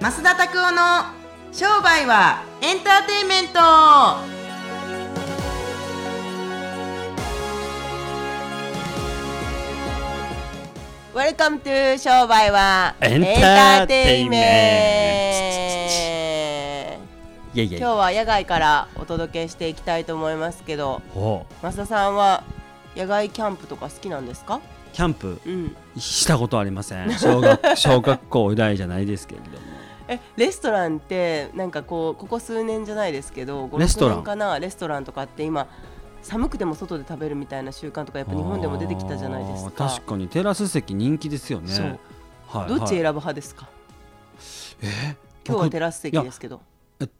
増田拓夫の商売はエンターテインメント。 Welcome to 商売はエンターテインメント。今日は野外からお届けしていきたいと思いますけど増田さんは野外キャンプとか好きなんですか？キャンプうん。したことありません。小学小学校以来じゃないですけれどもえレストランってなんかこうここ数年じゃないですけど5レストラン？6年かなレストランとかって今寒くても外で食べるみたいな習慣とかやっぱ日本でも出てきたじゃないですか。確かにテラス席人気ですよね。そう。はいどっち選ぶはい派ですか？え？今日は僕テラス席ですけど。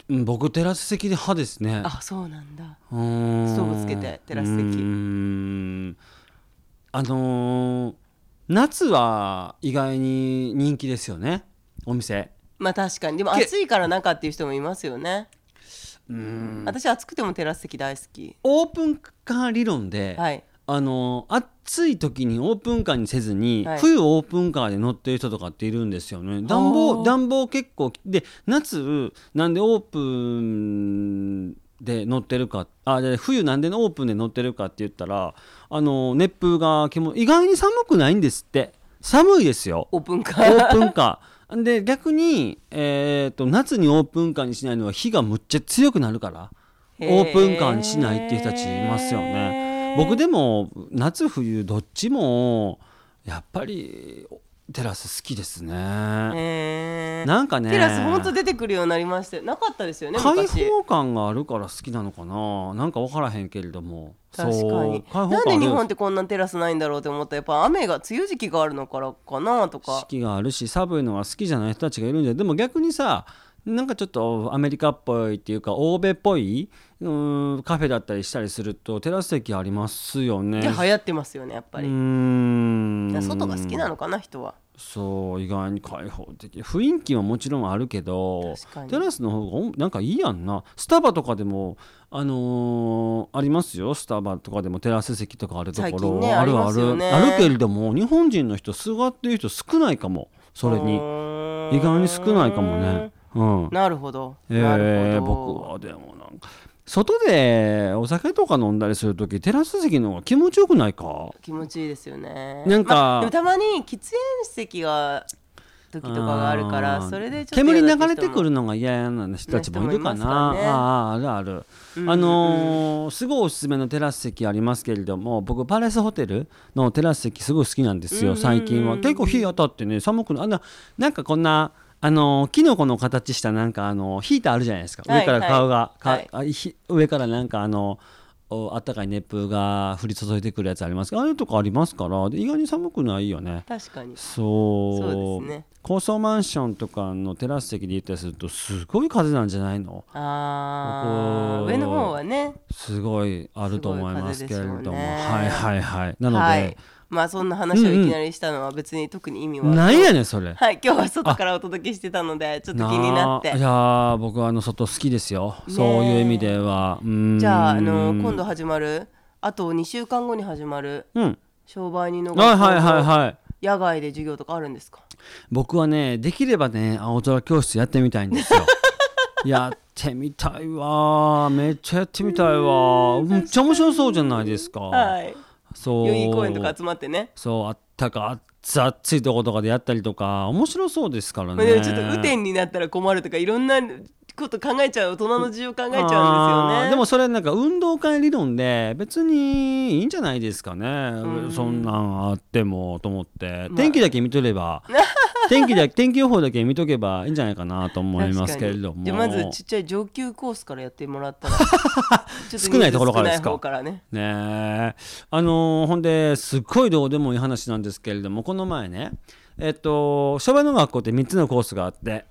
僕テラス席で派ですね。あそうなんだ。うーん。ストーブつけてテラス席。うーん。あのー夏は意外に人気ですよね。お店まあ確かに。でもけ暑いから中っていう人もいますよね。うーん。私暑くてもテラス席大好き。オープンカー理論で、はい。あの暑い時にオープンカーにせずに、はい。冬オープンカーで乗ってる人とかっているんですよね。暖は房あ暖房結構で夏なんでオープンで乗ってるかあで冬なんでオープンで乗ってるかって言ったらあの熱風が気も意外に寒くないんですって寒いですよ。オープンカオーープンカー。で逆に、えー、と夏にオープンカーにしないのは火がむっちゃ強くなるからオープンカーにしないっていう人たちいますよね。僕でも夏冬どっちもやっぱりテラス好きですね。へー。なんかね。テラス本当出てくるようになりましたよなかったですよね開昔放感があるから好きなのかな。なんか分からへんけれども。確かに。なんで日本ってこんなテラスないんだろうって思ったらやっぱ雨が梅雨時期があるのからかなとか。四季があるし寒いのが好きじゃない人たちがいるんじゃでも逆にさなんかちょっとアメリカっぽいっていうか欧米っぽいうーんカフェだったりしたりするとテラス席ありますよね。で流行ってますよねやっぱり、うーん。外が好きなのかな人はそう意外に開放的。雰囲気はもちろんあるけどテラスの方がおなんかいいやんな。スタバとかでもあのーありますよ。スタバとかでもテラス席とかあるとこ最ろ、近ねあるある。ね。あるけれども日本人の人座ってる人少ないかも。それに。意外に少ないかもね。うん。なるほど、えなるー、ほど。僕はでもなんか外でお酒とか飲んだりする時テラス席の方が気持ちよくないか？気持ちいいですよね。なんかまあでもたまに喫煙席が時とかがあるからそれでちょっと煙流れてくるのが嫌な人たちもいるかな、ね。あああるある、うんうんうん。あのーすごいおすすめのテラス席ありますけれども僕パレスホテルのテラス席すごい好きなんですよ最近は。結構日当たってね寒くないあなんかこんなあのーキノコの形したなんかあのーヒーターあるじゃないですか、はい上から顔が、はい。かあひ上からなんかあのおあったかい熱風が降り注いでくるやつあります。ああいうとこありますから。で意外に寒くないよね。確かに。そう。ね。高層マンションとかのテラス席で行ったりするとすごい風なんじゃないの？あー。上の方はね。すごいあると思いますけれども、ね。はいはいはい。なので、はいまあそんな話をいきなりしたのは別に特に意味は。なんやねんそれ。はい今日は外からお届けしてたのでちょっと気になって。あ。いやー僕はあの外好きですよ、ねそういう意味では。じゃああの今度始まる？あと2週間後に始まる？うん。商売人のはいはいはい学校のはい。野外で授業とかあるんですか？僕はねできればね青空教室やってみたいんですよ。やってみたいわめっちゃやってみたいわめっちゃ面白そうじゃないですか、はいそう。代々木公園とか集まってね。そうあったか熱熱いとことかでやったりとか面白そうですからね。まあでもちょっと雨天になったら困るとかいろんなこと考えちゃう大人の事情考えちゃうんですよね。でもそれなんか運動会理論で別にいいんじゃないですかね、ん。そんなんあってもと思って、まあ。天気だけ見とれば 天気だ 天気予報だけ見とけばいいんじゃないかなと思いますけれども。じゃあまずちっちゃい上級コースからやってもらったら 少ないところからですか？からねねえ。あのーほんですっごいどうでもいい話なんですけれどもこの前ねえっと昭和の学校って3つのコースがあって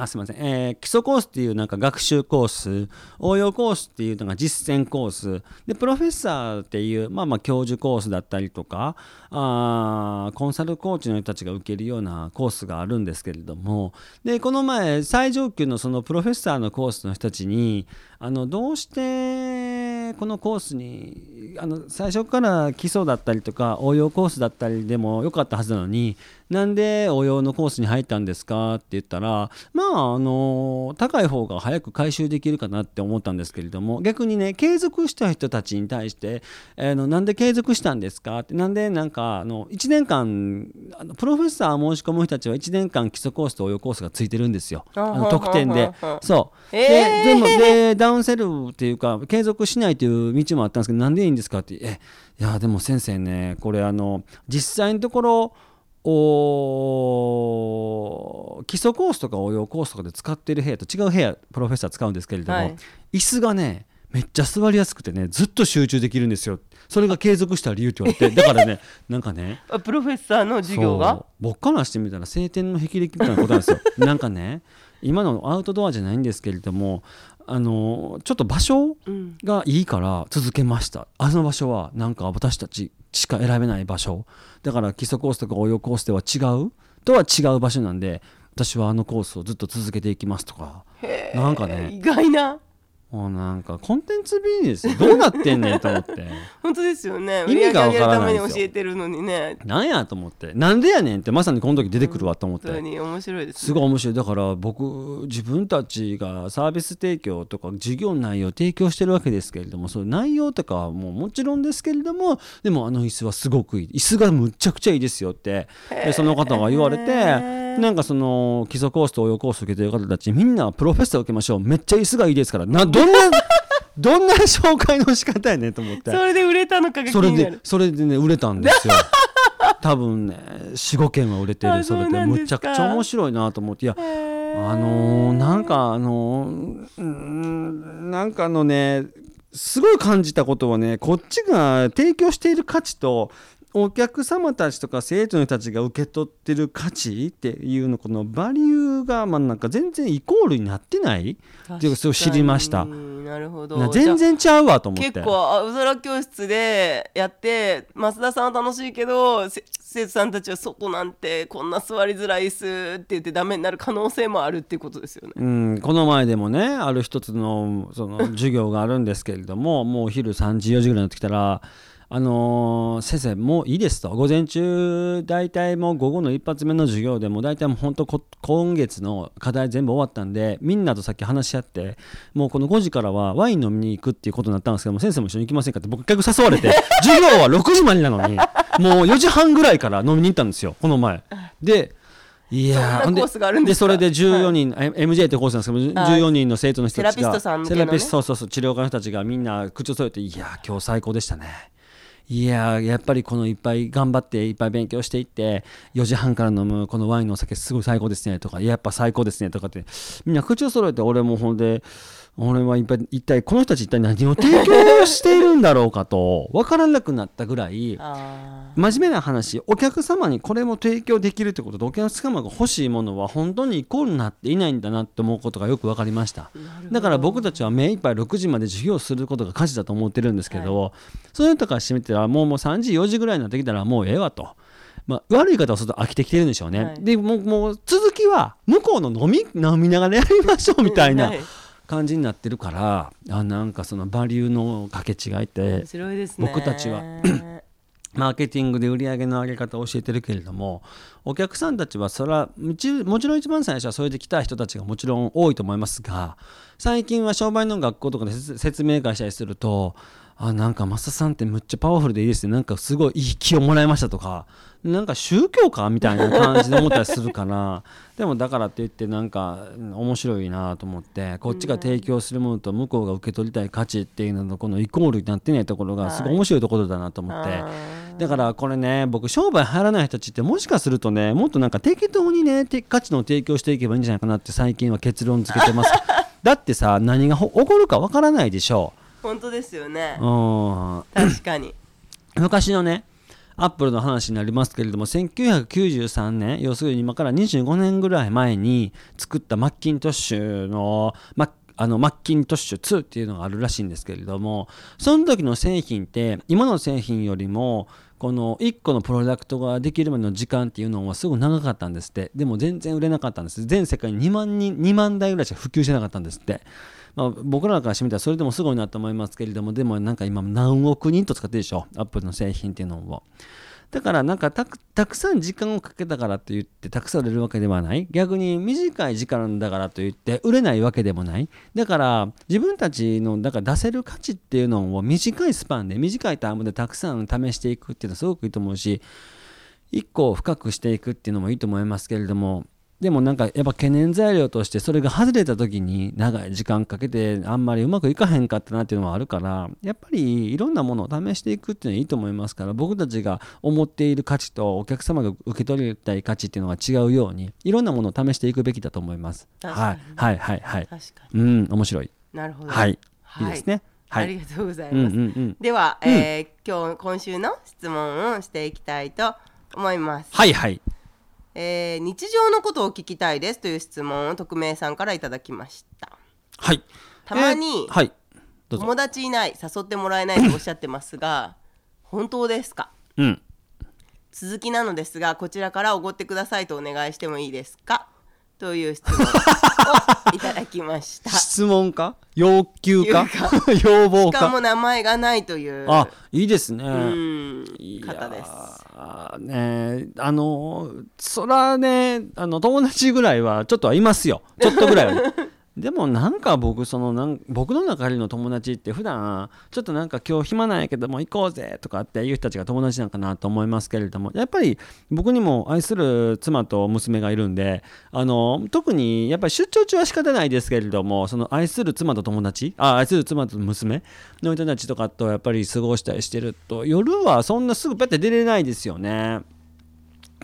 あすみません、えー基礎コースっていうなんか学習コース応用コースっていうのが実践コース。でプロフェッサーっていうまあまあ教授コースだったりとかあコンサルコーチの人たちが受けるようなコースがあるんですけれども。でこの前最上級のそのプロフェッサーのコースの人たちにあのどうしてこのコースにあの最初から基礎だったりとか応用コースだったりでもよかったはずなのになんで応用のコースに入ったんですか？って言ったらまああの高い方が早く回収できるかなって思ったんですけれども逆にね継続した人たちに対して「えーのなんで継続したんですか?」ってなんでなんかあの1年間あのプロフェッサー申し込む人たちは1年間基礎コースと応用コースがついてるんですよ。あの特典で。そう。でえー。でもでダウンセルっていうか継続しないという道もあったんですけどなんでいいんですか？ってえいやでも先生ねこれあの実際のところお基礎コースとか応用コースとかで使っている部屋と違う部屋プロフェッサー使うんですけれども、はい。椅子がねめっちゃ座りやすくてねずっと集中できるんですよ。それが継続した理由って言われて だからねなんかねあプロフェッサーの授業が？僕からしてみたら晴天の霹靂みたいなことなんですよ。なんかね今のアウトドアじゃないんですけれどもあのちょっと場所うんがいいから続けました。あの場所はなんか私たちしか選べない場所。だから基礎コースとか応用コースでは違うとは違う場所なんで私はあのコースをずっと続けていきますとか。なんかね意外なもうなんかコンテンツビジネスどうなってんねんと思って。本当ですよね。意味がわからない教えてるのにね。なんやと思って。なんでやねんってまさにこの時出てくるわと思って、本当に面白いですね。すごい面白い。だから僕自分たちがサービス提供とか授業内容を提供してるわけですけれどもその内容とかはもうもちろんですけれどもでもあの椅子はすごくいい。椅子がむっちゃくちゃいいですよって。でその方が言われてなんかその基礎コースと応用コースを受けてる方たちみんなプロフェッサー受けましょう。めっちゃ椅子がいいですからなどんなどんな紹介の仕方やねんと思って。それで売れたのかが気それでになる。それでね売れたんですよ。多分ね45件は売れてあるそれで。そうなんですか。むちゃくちゃ面白いなと思って。いやあのーなんかあのーうーんなんかあのねすごい感じたことはねこっちが提供している価値とお客様たちとか生徒の人たちが受け取ってる価値っていうのこのバリューがまあなんか全然イコールになってない？っていうそう知りました。なるほど。な全然ちゃうわと思って。結構青空教室でやって増田さんは楽しいけどせ生徒さんたちは外なんてこんな座りづらいっすって言ってダメになる可能性もあるっていうことですよね。うん、この前でもねある一つのその授業があるんですけれどももうお昼3時4時ぐらいになってきたら「あのー先生もういいです」と午前中大体もう午後の一発目の授業でもう大体もう本当こ今月の課題全部終わったんでみんなとさっき話し合ってもうこの5時からはワイン飲みに行くっていうことになったんですけども先生も一緒に行きませんかって僕結局誘われて授業は6時までなのにもう4時半ぐらいから飲みに行ったんですよこの前。でいやでそれで14人、え MJ ってコースなんですけどはい。14人の生徒の人たちがセラピストさんね。セラピストそうそうそう治療科の人たちがみんな口を添えて「いや今日最高でしたね」いややっぱりこのいっぱい頑張っていっぱい勉強していって4時半から飲むこのワインのお酒すごい最高ですねとかやっぱ最高ですねとかってみんな口を揃えて俺もほんで俺はいっぱい一体この人たち一体何を提供しているんだろうかと分からなくなったぐらいあ真面目な話お客様にこれも提供できるってことでお客様が欲しいものは本当にイコールになっていないんだなって思うことがよく分かりました。だから僕たちは目いっぱい6時まで授業することが価値だと思ってるんですけど、そういう人からしてみたらもうもう3時4時ぐらいになってきたらもうええわと。まあ、悪い方はすると飽きてきてるんでしょうね、はい。でもうもう続きは向こうの飲み飲みながらやりましょうみたいな。はい感じになってるからあなんかそのバリューの掛け違いって。僕たちは マーケティングで売り上げの上げ方を教えてるけれどもお客さんたちはそれはもちもちろん一番最初はそれで来た人たちがもちろん多いと思いますが最近は商売の学校とかで説説明会したりするとあなんか増田さんってむっちゃパワフルでいいですね。なんかすごいいい気をもらいましたとか。なんか宗教かみたいな感じで思ったりするから でもだからって言ってなんかうん面白いなと思って。こっちが提供するものと向こうが受け取りたい価値っていうののこのイコールになってないところがすごい面白いところだなと思って。あー。だからこれね僕商売入らない人たちってもしかするとねもっとなんか適当にねて価値の提供していけばいいんじゃないかなって最近は結論付けてます。だってさ何がほ起こるかわからないでしょ本当ですよねう。うん確かに。昔のねアップルの話になりますけれども1993年要するに今から25年ぐらい前に作ったマッキントッシュのマあのマッキントッシュ2っていうのがあるらしいんですけれどもその時の製品って今の製品よりもこの1個のプロダクトができるまでの時間っていうのはすごい長かったんですってでも全然売れなかったんです全世界に2万人2万台ぐらいしか普及してなかったんですってまあ、僕らからしてみたらそれでもすごいなと思いますけれどもでもなんか今何億人と使ってるでしょアップルの製品っていうのを。だからなんかたくたくさん時間をかけたからといってたくさん売れるわけではない。逆に短い時間だからといって売れないわけでもない。だから自分たちのだから出せる価値っていうのを短いスパンで短いタームでたくさん試していくっていうのはすごくいいと思うし一個深くしていくっていうのもいいと思いますけれどもでもなんかやっぱ懸念材料としてそれが外れた時に長い時間かけてあんまりうまくいかへんかったなっていうのもあるからやっぱりいろんなものを試していくっていうのはいいと思いますから僕たちが思っている価値とお客様が受け取りたい価値っていうのが違うようにいろんなものを試していくべきだと思います。はいはいはいはい。確かにうん面白い。なるほどはい。いはいいですね。はい。ありがとうございうんうます、んうん。では、えー今日今週の質問をしていきたいと思います、はいはい。えー日常のことを聞きたいですという質問を匿名さんからいただきましたはい。たまにえーはい。友達いない誘ってもらえないとおっしゃってますが本当ですか？うん。続きなのですがこちらからおごってくださいとお願いしてもいいですか？という質問をいただきました。し質問か？要求か？要要望か？かも名前がないという。あいいですね。方です。ーねあのそらねあの友達ぐらいはちょっとはいますよ。ちょっとぐらいは、でもなんか僕そのなん僕の中での友達って普段ちょっとなんか今日暇なんやけども行こうぜとかっていう人たちが友達なんかなと思いますけれどもやっぱり僕にも愛する妻と娘がいるんであの特にやっぱり出張中は仕方ないですけれどもその愛する妻と友達あ愛する妻と娘の人たちとかとやっぱり過ごしたりしてると夜はそんなすぐペッて出れないですよね。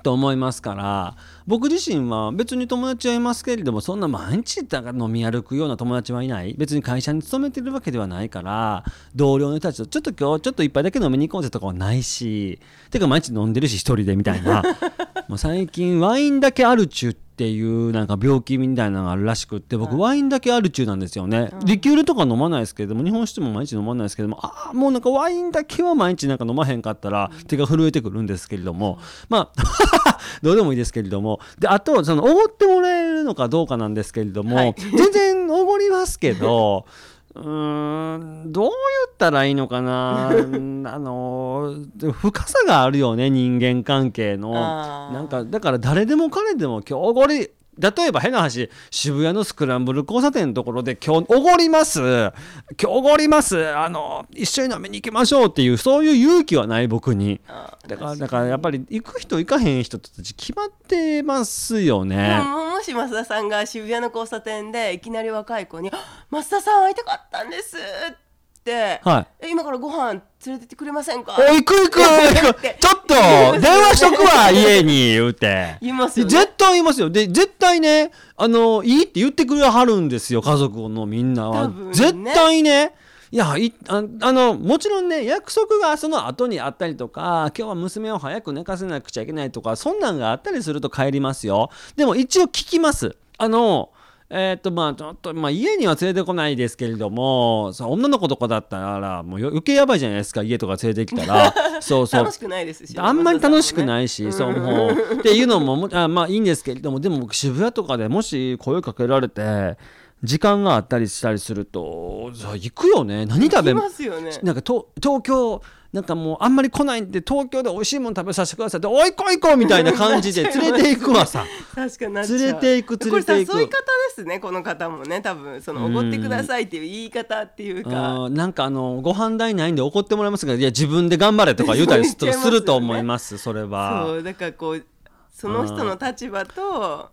と思いますから僕自身は別に友達はいますけれどもそんな毎日だ飲み歩くような友達はいない。別に会社に勤めてるわけではないから同僚の人たちとちょっと今日ちょっと一杯だけ飲みに行こうぜとかはないしてか毎日飲んでるし一人でみたいな。もう最近ワインだけあるちゅっていうなんか病気みたいなのがあるらしくって僕ワインだけあるちゅなんですよね、リキュールとか飲まないですけれども日本酒も毎日飲まないですけれどもああもうなんかワインだけは毎日なんか飲まへんかったら手が震えてくるんですけれどもまあ どうでもいいですけれども。であとそのおごってもらえるのかどうかなんですけれども、はい。全然おごりますけど うーんどう言ったらいいのかな。う んあの深さがあるよね人間関係の。なんかだから誰でも彼でも今日おごり例えば変な話渋谷のスクランブル交差点のところで今日おごります。今日おごります。あの一緒に飲みに行きましょうっていうそういう勇気はない僕に。あだからだからやっぱり行く人行かへん人たち決まってますよでね。ももし増田さんが渋谷の交差点でいきなり若い子に「増田さん会いたかったんです」って、はい。え今からご飯連れてってくれませんか?」お行く行くちょっと電話しとくわ 家に言うて。言いますよね。絶対言いますよ。で絶対ねあのいいって言ってくれはるんですよ家族のみんなは、ね。絶対ね。いやいああのもちろんね約束がその後にあったりとか今日は娘を早く寝かせなくちゃいけないとかそんなんがあったりすると帰りますよ。でも一応聞きます。あのえーっとまあちょっとまあ家には連れてこないですけれどもそう女の子とかだったらもうよ余計やばいじゃないですか家とか連れてきたら。そうそう。楽しくないですしあんまり楽しくないいし、そうもう。っていうのももあまあいいんですけれどもでも僕渋谷とかでもし声かけられて時間があったりしたりするとじゃあ行くよね。何食べいますよね。なんかと東京なんかもうあんまり来ないんで東京で美味しいもの食べさせてくださいっておいこいこみたいな感じで 連れて行くわさ。確かに連れて行く連れて行く。これ誘い方ですねこの方もね。多分そのおごってくださいっていう言い方っていうか。うん。なんかあのご飯代ないんで怒ってもらいますがいや自分で頑張れとか言うたりすると思いますそれは。そうだからこうその人の立場と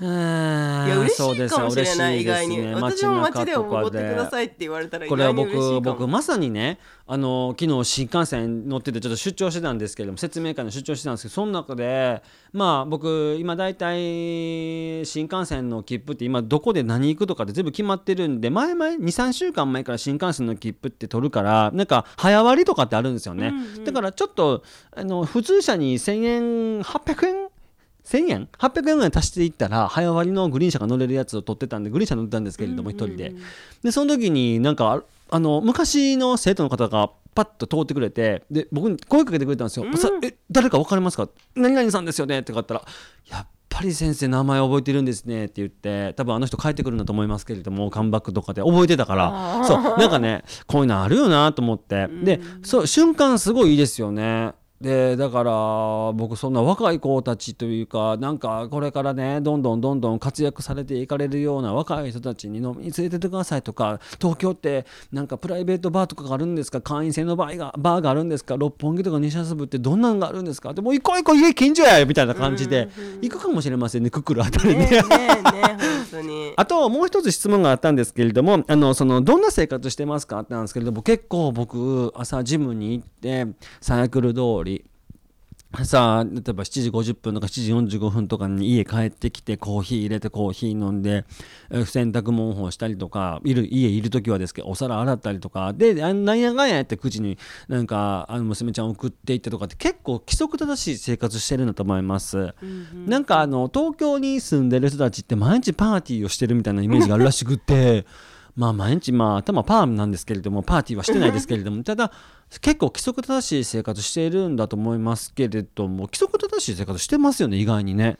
いいや嬉しいかもしれない意外に、ね、私も街でおごってくだいさいって言われたら意これは外に嬉しいかも僕僕まさにねあの昨日新幹線乗っててちょっと出張してたんですけれども説明会の出張してたんですけどその中でまあ僕今大体新幹線の切符って今どこで何行くとかって全部決まってるんで前々23週間前から新幹線の切符って取るからなんか早割りとかってあるんですよね、だからちょっとあの普通車に1000円800円1000円800円ぐらい足していったら早割りのグリーン車が乗れるやつを取ってたんでグリーン車乗ってたんですけれども一人で。でその時になんかあの昔の生徒の方がパッと通ってくれてで僕に声かけてくれたんですよ「さえ誰か分かりますか？何々さんですよね」って言ったら「やっぱり先生名前覚えてるんですね」って言って多分あの人帰ってくるんだと思いますけれどもカムバックとかで覚えてたから。そうなんかねこういうのあるよなと思って。でそう瞬間すごいいいですよねでだから僕そんな若い子たちというかなんかこれからねどんどんどんどん活躍されていかれるような若い人たちに飲みに連れてってくださいとか東京ってなんかプライベートバーとかがあるんですか？会員制のバーがバーがあるんですか？六本木とか西麻布ってどんなんがあるんですか？でもう行こう行こう家近所やみたいな感じで行くかもしれませんねくくるあたりに。ねえねえねえ本あともう一つ質問があったんですけれどもあのそのどんな生活してますか？ってなんですけれども結構僕朝ジムに行ってサイクル通り朝例えば7時50分とか7時45分とかに家帰ってきてコーヒー入れてコーヒー飲んでえー洗濯物干したりとかいる家いる時はですけどお皿洗ったりとかであなんやかんやって口になんかあの娘ちゃん送っていってとかって結構規則正しい生活してるんだと思います。なんかあの東京に住んでる人たちって毎日パーティーをしてるみたいなイメージがあるらしくってまあ毎日まあ頭パームなんですけれどもパーティーはしてないですけれどもただ結構規則正しい生活しているんだと思いますけれども規則正しい生活してますよね意外にね。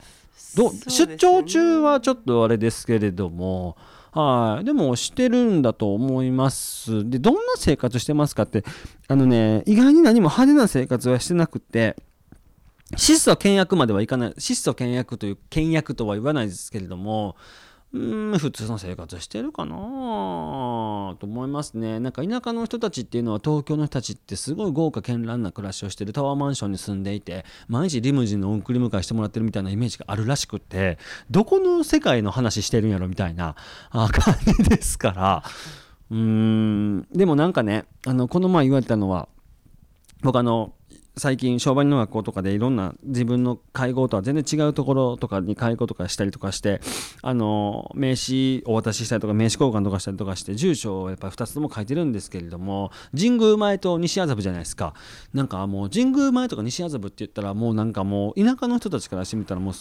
どね出張中はちょっとあれですけれども。はい、でもしてるんだと思います。でどんな生活してますかってあのね意外に何も派手な生活はしてなくて質素倹約まではいかない質素倹約という倹約とは言わないですけれどもうん普通の生活してるかなと思いますね。なんか田舎の人たちっていうのは東京の人たちってすごい豪華絢爛な暮らしをしてるタワーマンションに住んでいて毎日リムジンの送り迎えしてもらってるみたいなイメージがあるらしくってどこの世界の話してるんやろみたいな感じですから。うーんでもなんかねあのこの前言われたのは僕あの最近商売の学校とかでいろんな自分の会合とは全然違うところとかに会合とかしたりとかしてあの名刺お渡ししたりとか名刺交換とかしたりとかして住所をやっぱり2つとも書いてるんですけれども神宮前と西麻布じゃないですか。なんかもう神宮前とか西麻布って言ったらもうなんかもう田舎の人たちからしてみたらもう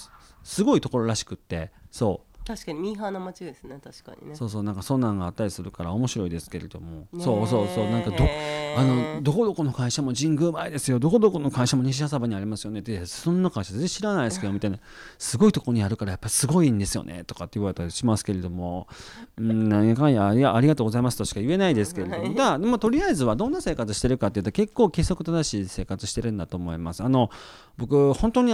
すごいところらしくってそう。確かにミーハーな街ですね確かにね。そうそうなんかそんなんがあったりするから面白いですけれども、そうそうそうなんかどあのどこどこの会社も神宮前ですよ。どこどこの会社も西麻布にありますよね。ってそんな会社全然知らないですけど みたいな。すごいとこにあるからやっぱすごいんですよねとかって言われたりしますけれども。うん何やかんやありがありがとうございますとしか言えないですけれども、はい。だからでもとりあえずはどんな生活してるかっていうと結構規則正しい生活してるんだと思います。あの僕本当に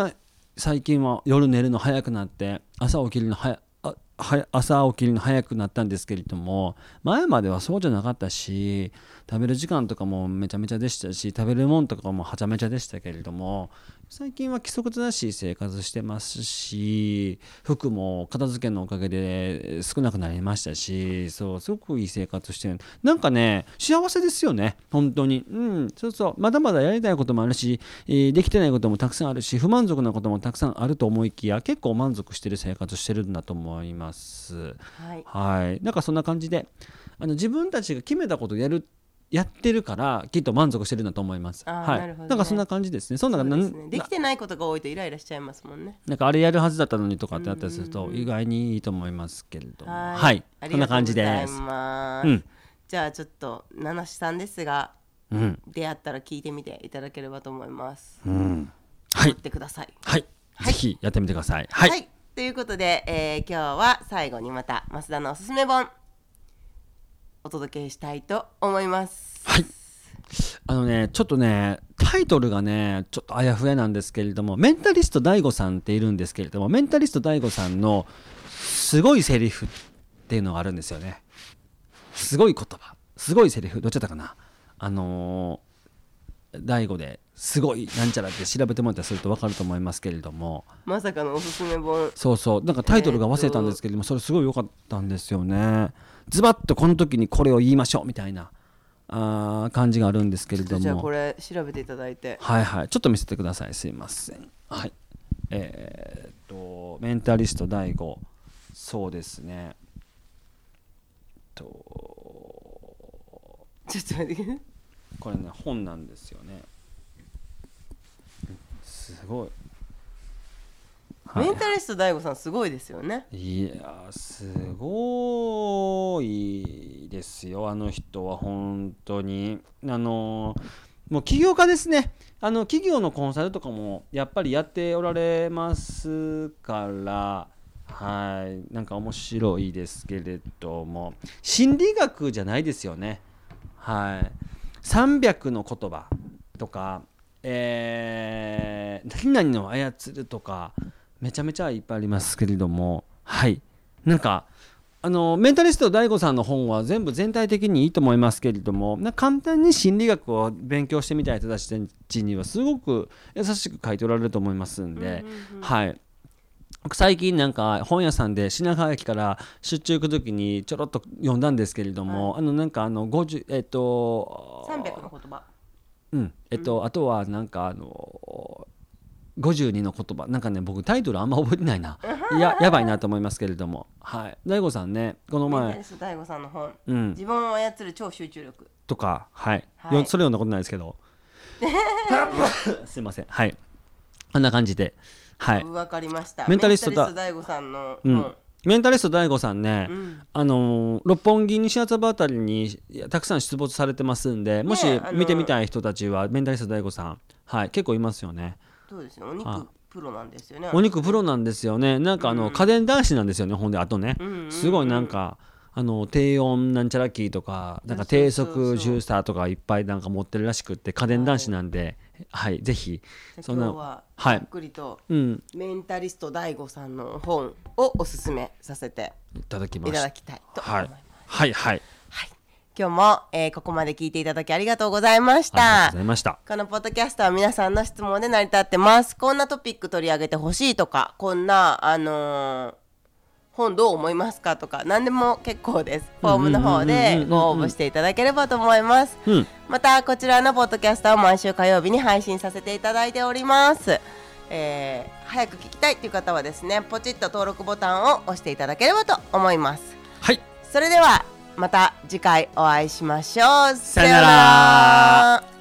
最近は夜寝るの早くなって朝起きるの早あは朝起きるの早くなったんですけれども前まではそうじゃなかったし食べる時間とかもめちゃめちゃでしたし食べるもんとかもはちゃめちゃでしたけれども最近は規則正しい生活してますし服も片付けのおかげで少なくなりましたしそうすごくいい生活してる。なんかね幸せですよね。本当に。うん。そうそう。まだまだやりたいこともあるし、えーできてないこともたくさんあるし不満足なこともたくさんあると思いきや結構満足してる生活してるんだと思います。はい。はい。なんかそんな感じであの自分たちが決めたことをやるやってるからきっと満足してるんだと思います。はい、なね。なんかそんな感じですね。そんなねんできてないことが多いとイライラしちゃいますもんね。なんかあれやるはずだったのにとかってあったりすると意外にいいと思いますけれど。も。ははい、ありそんな感じです。うん。じゃあちょっと七七さんですがうん、出会ったら聞いてみていただければと思います。うん、はい。待っ、てください。はい、はい。ぜひやってみてください。はい、ということで、えー今日は最後にまた増田のおすすめ本お届けしたいと思いますはい。あのね、ちょっとね、タイトルがね、ちょっとあやふやなんですけれども、メンタリスト DAIGO さんっているんですけれども、メンタリスト DAIGO さんのすごいセリフっていうのがあるんですよね。すごい言葉、すごいセリフ、どっちだったかな？あの、DAIGO ですごいなんちゃらって調べてもらったりすると分かると思いますけれども、まさかのおすすめ本。そうそう。なんかタイトルが忘れたんですけれども、それすごい良かったんですよね。ズバッとこの時にこれを言いましょうみたいなあー感じがあるんですけれどじゃあこもれ調べていただいて。はいはい。ちょっと見せてください。すいません。はい。えーっとメンタリスト DAIGO そうですね。と。ちょっと待って。これね本なんですよねすごい、はい。メンタリスト DAIGO さんすごいですよね。いやすごいですよあの人は本当に。あのもう起業家ですね。あの企業のコンサルとかもやっぱりやっておられますから。はい。なんか面白いですけれども。心理学じゃないですよね。はい。300の言葉とかえー、何々の操るとかめちゃめちゃいっぱいありますけれども。はい。なんかあのメンタリスト DAIGO さんの本は全部全体的にいいと思いますけれどもな簡単に心理学を勉強してみたい人たちにはすごく優しく書いておられると思いますんで、はい。最近なんか本屋さんで品川駅から出張行く時にちょろっと読んだんですけれども、あのなんかあの50えっと300の言葉うん。えっと、あとはなんかあの52の言葉。なんかね僕タイトルあんま覚えてないな。ややばいなと思いますけれども。はい。大悟さんねこの前。大悟さんの本、うん。自分を操る超集中力。とかはい、はい。よそれ読んだことないですけど。すいません。はい。こんな感じで。はい。わかりました。メンタリストだ。大悟さんのうん。本、メンタリスト DAIGO さんね、ん。あのー六本木西麻布あたりにたくさん出没されてますんでもし見てみたい人たちはメンタリスト DAIGO さん、はい、結構いますよね。そうですよお肉あプロなんですよねお肉プロなんですよね。なんかあの、家電男子なんですよねほんであとね、んうんうんすごいなんかあの低温なんちゃらキーとかなんか低速ジューサーとかいっぱいなんか持ってるらしくって家電男子なんではい、ぜひそんなあ今日ははい。ざっくりとうん。メンタリスト大悟さんの本をおすすめさせていただきまいしただきたいと思はいいます、はい。はいはい、今日も、えーここまで聞いていただきありがとうございましありがとうたございました。このポッドキャストは皆さんの質問で成り立ってます。こんなトピック取り上げてほしいとかこんなあのー本どう思いますかとか何でも結構です。フォームの方でご応募していただければと思います。うん。またこちらのポッドキャストは毎週火曜日に配信させていただいております、えー早く聞きたいという方はですねポチッと登録ボタンを押していただければと思います。はい。それではまた次回お会いしましょう。さよなら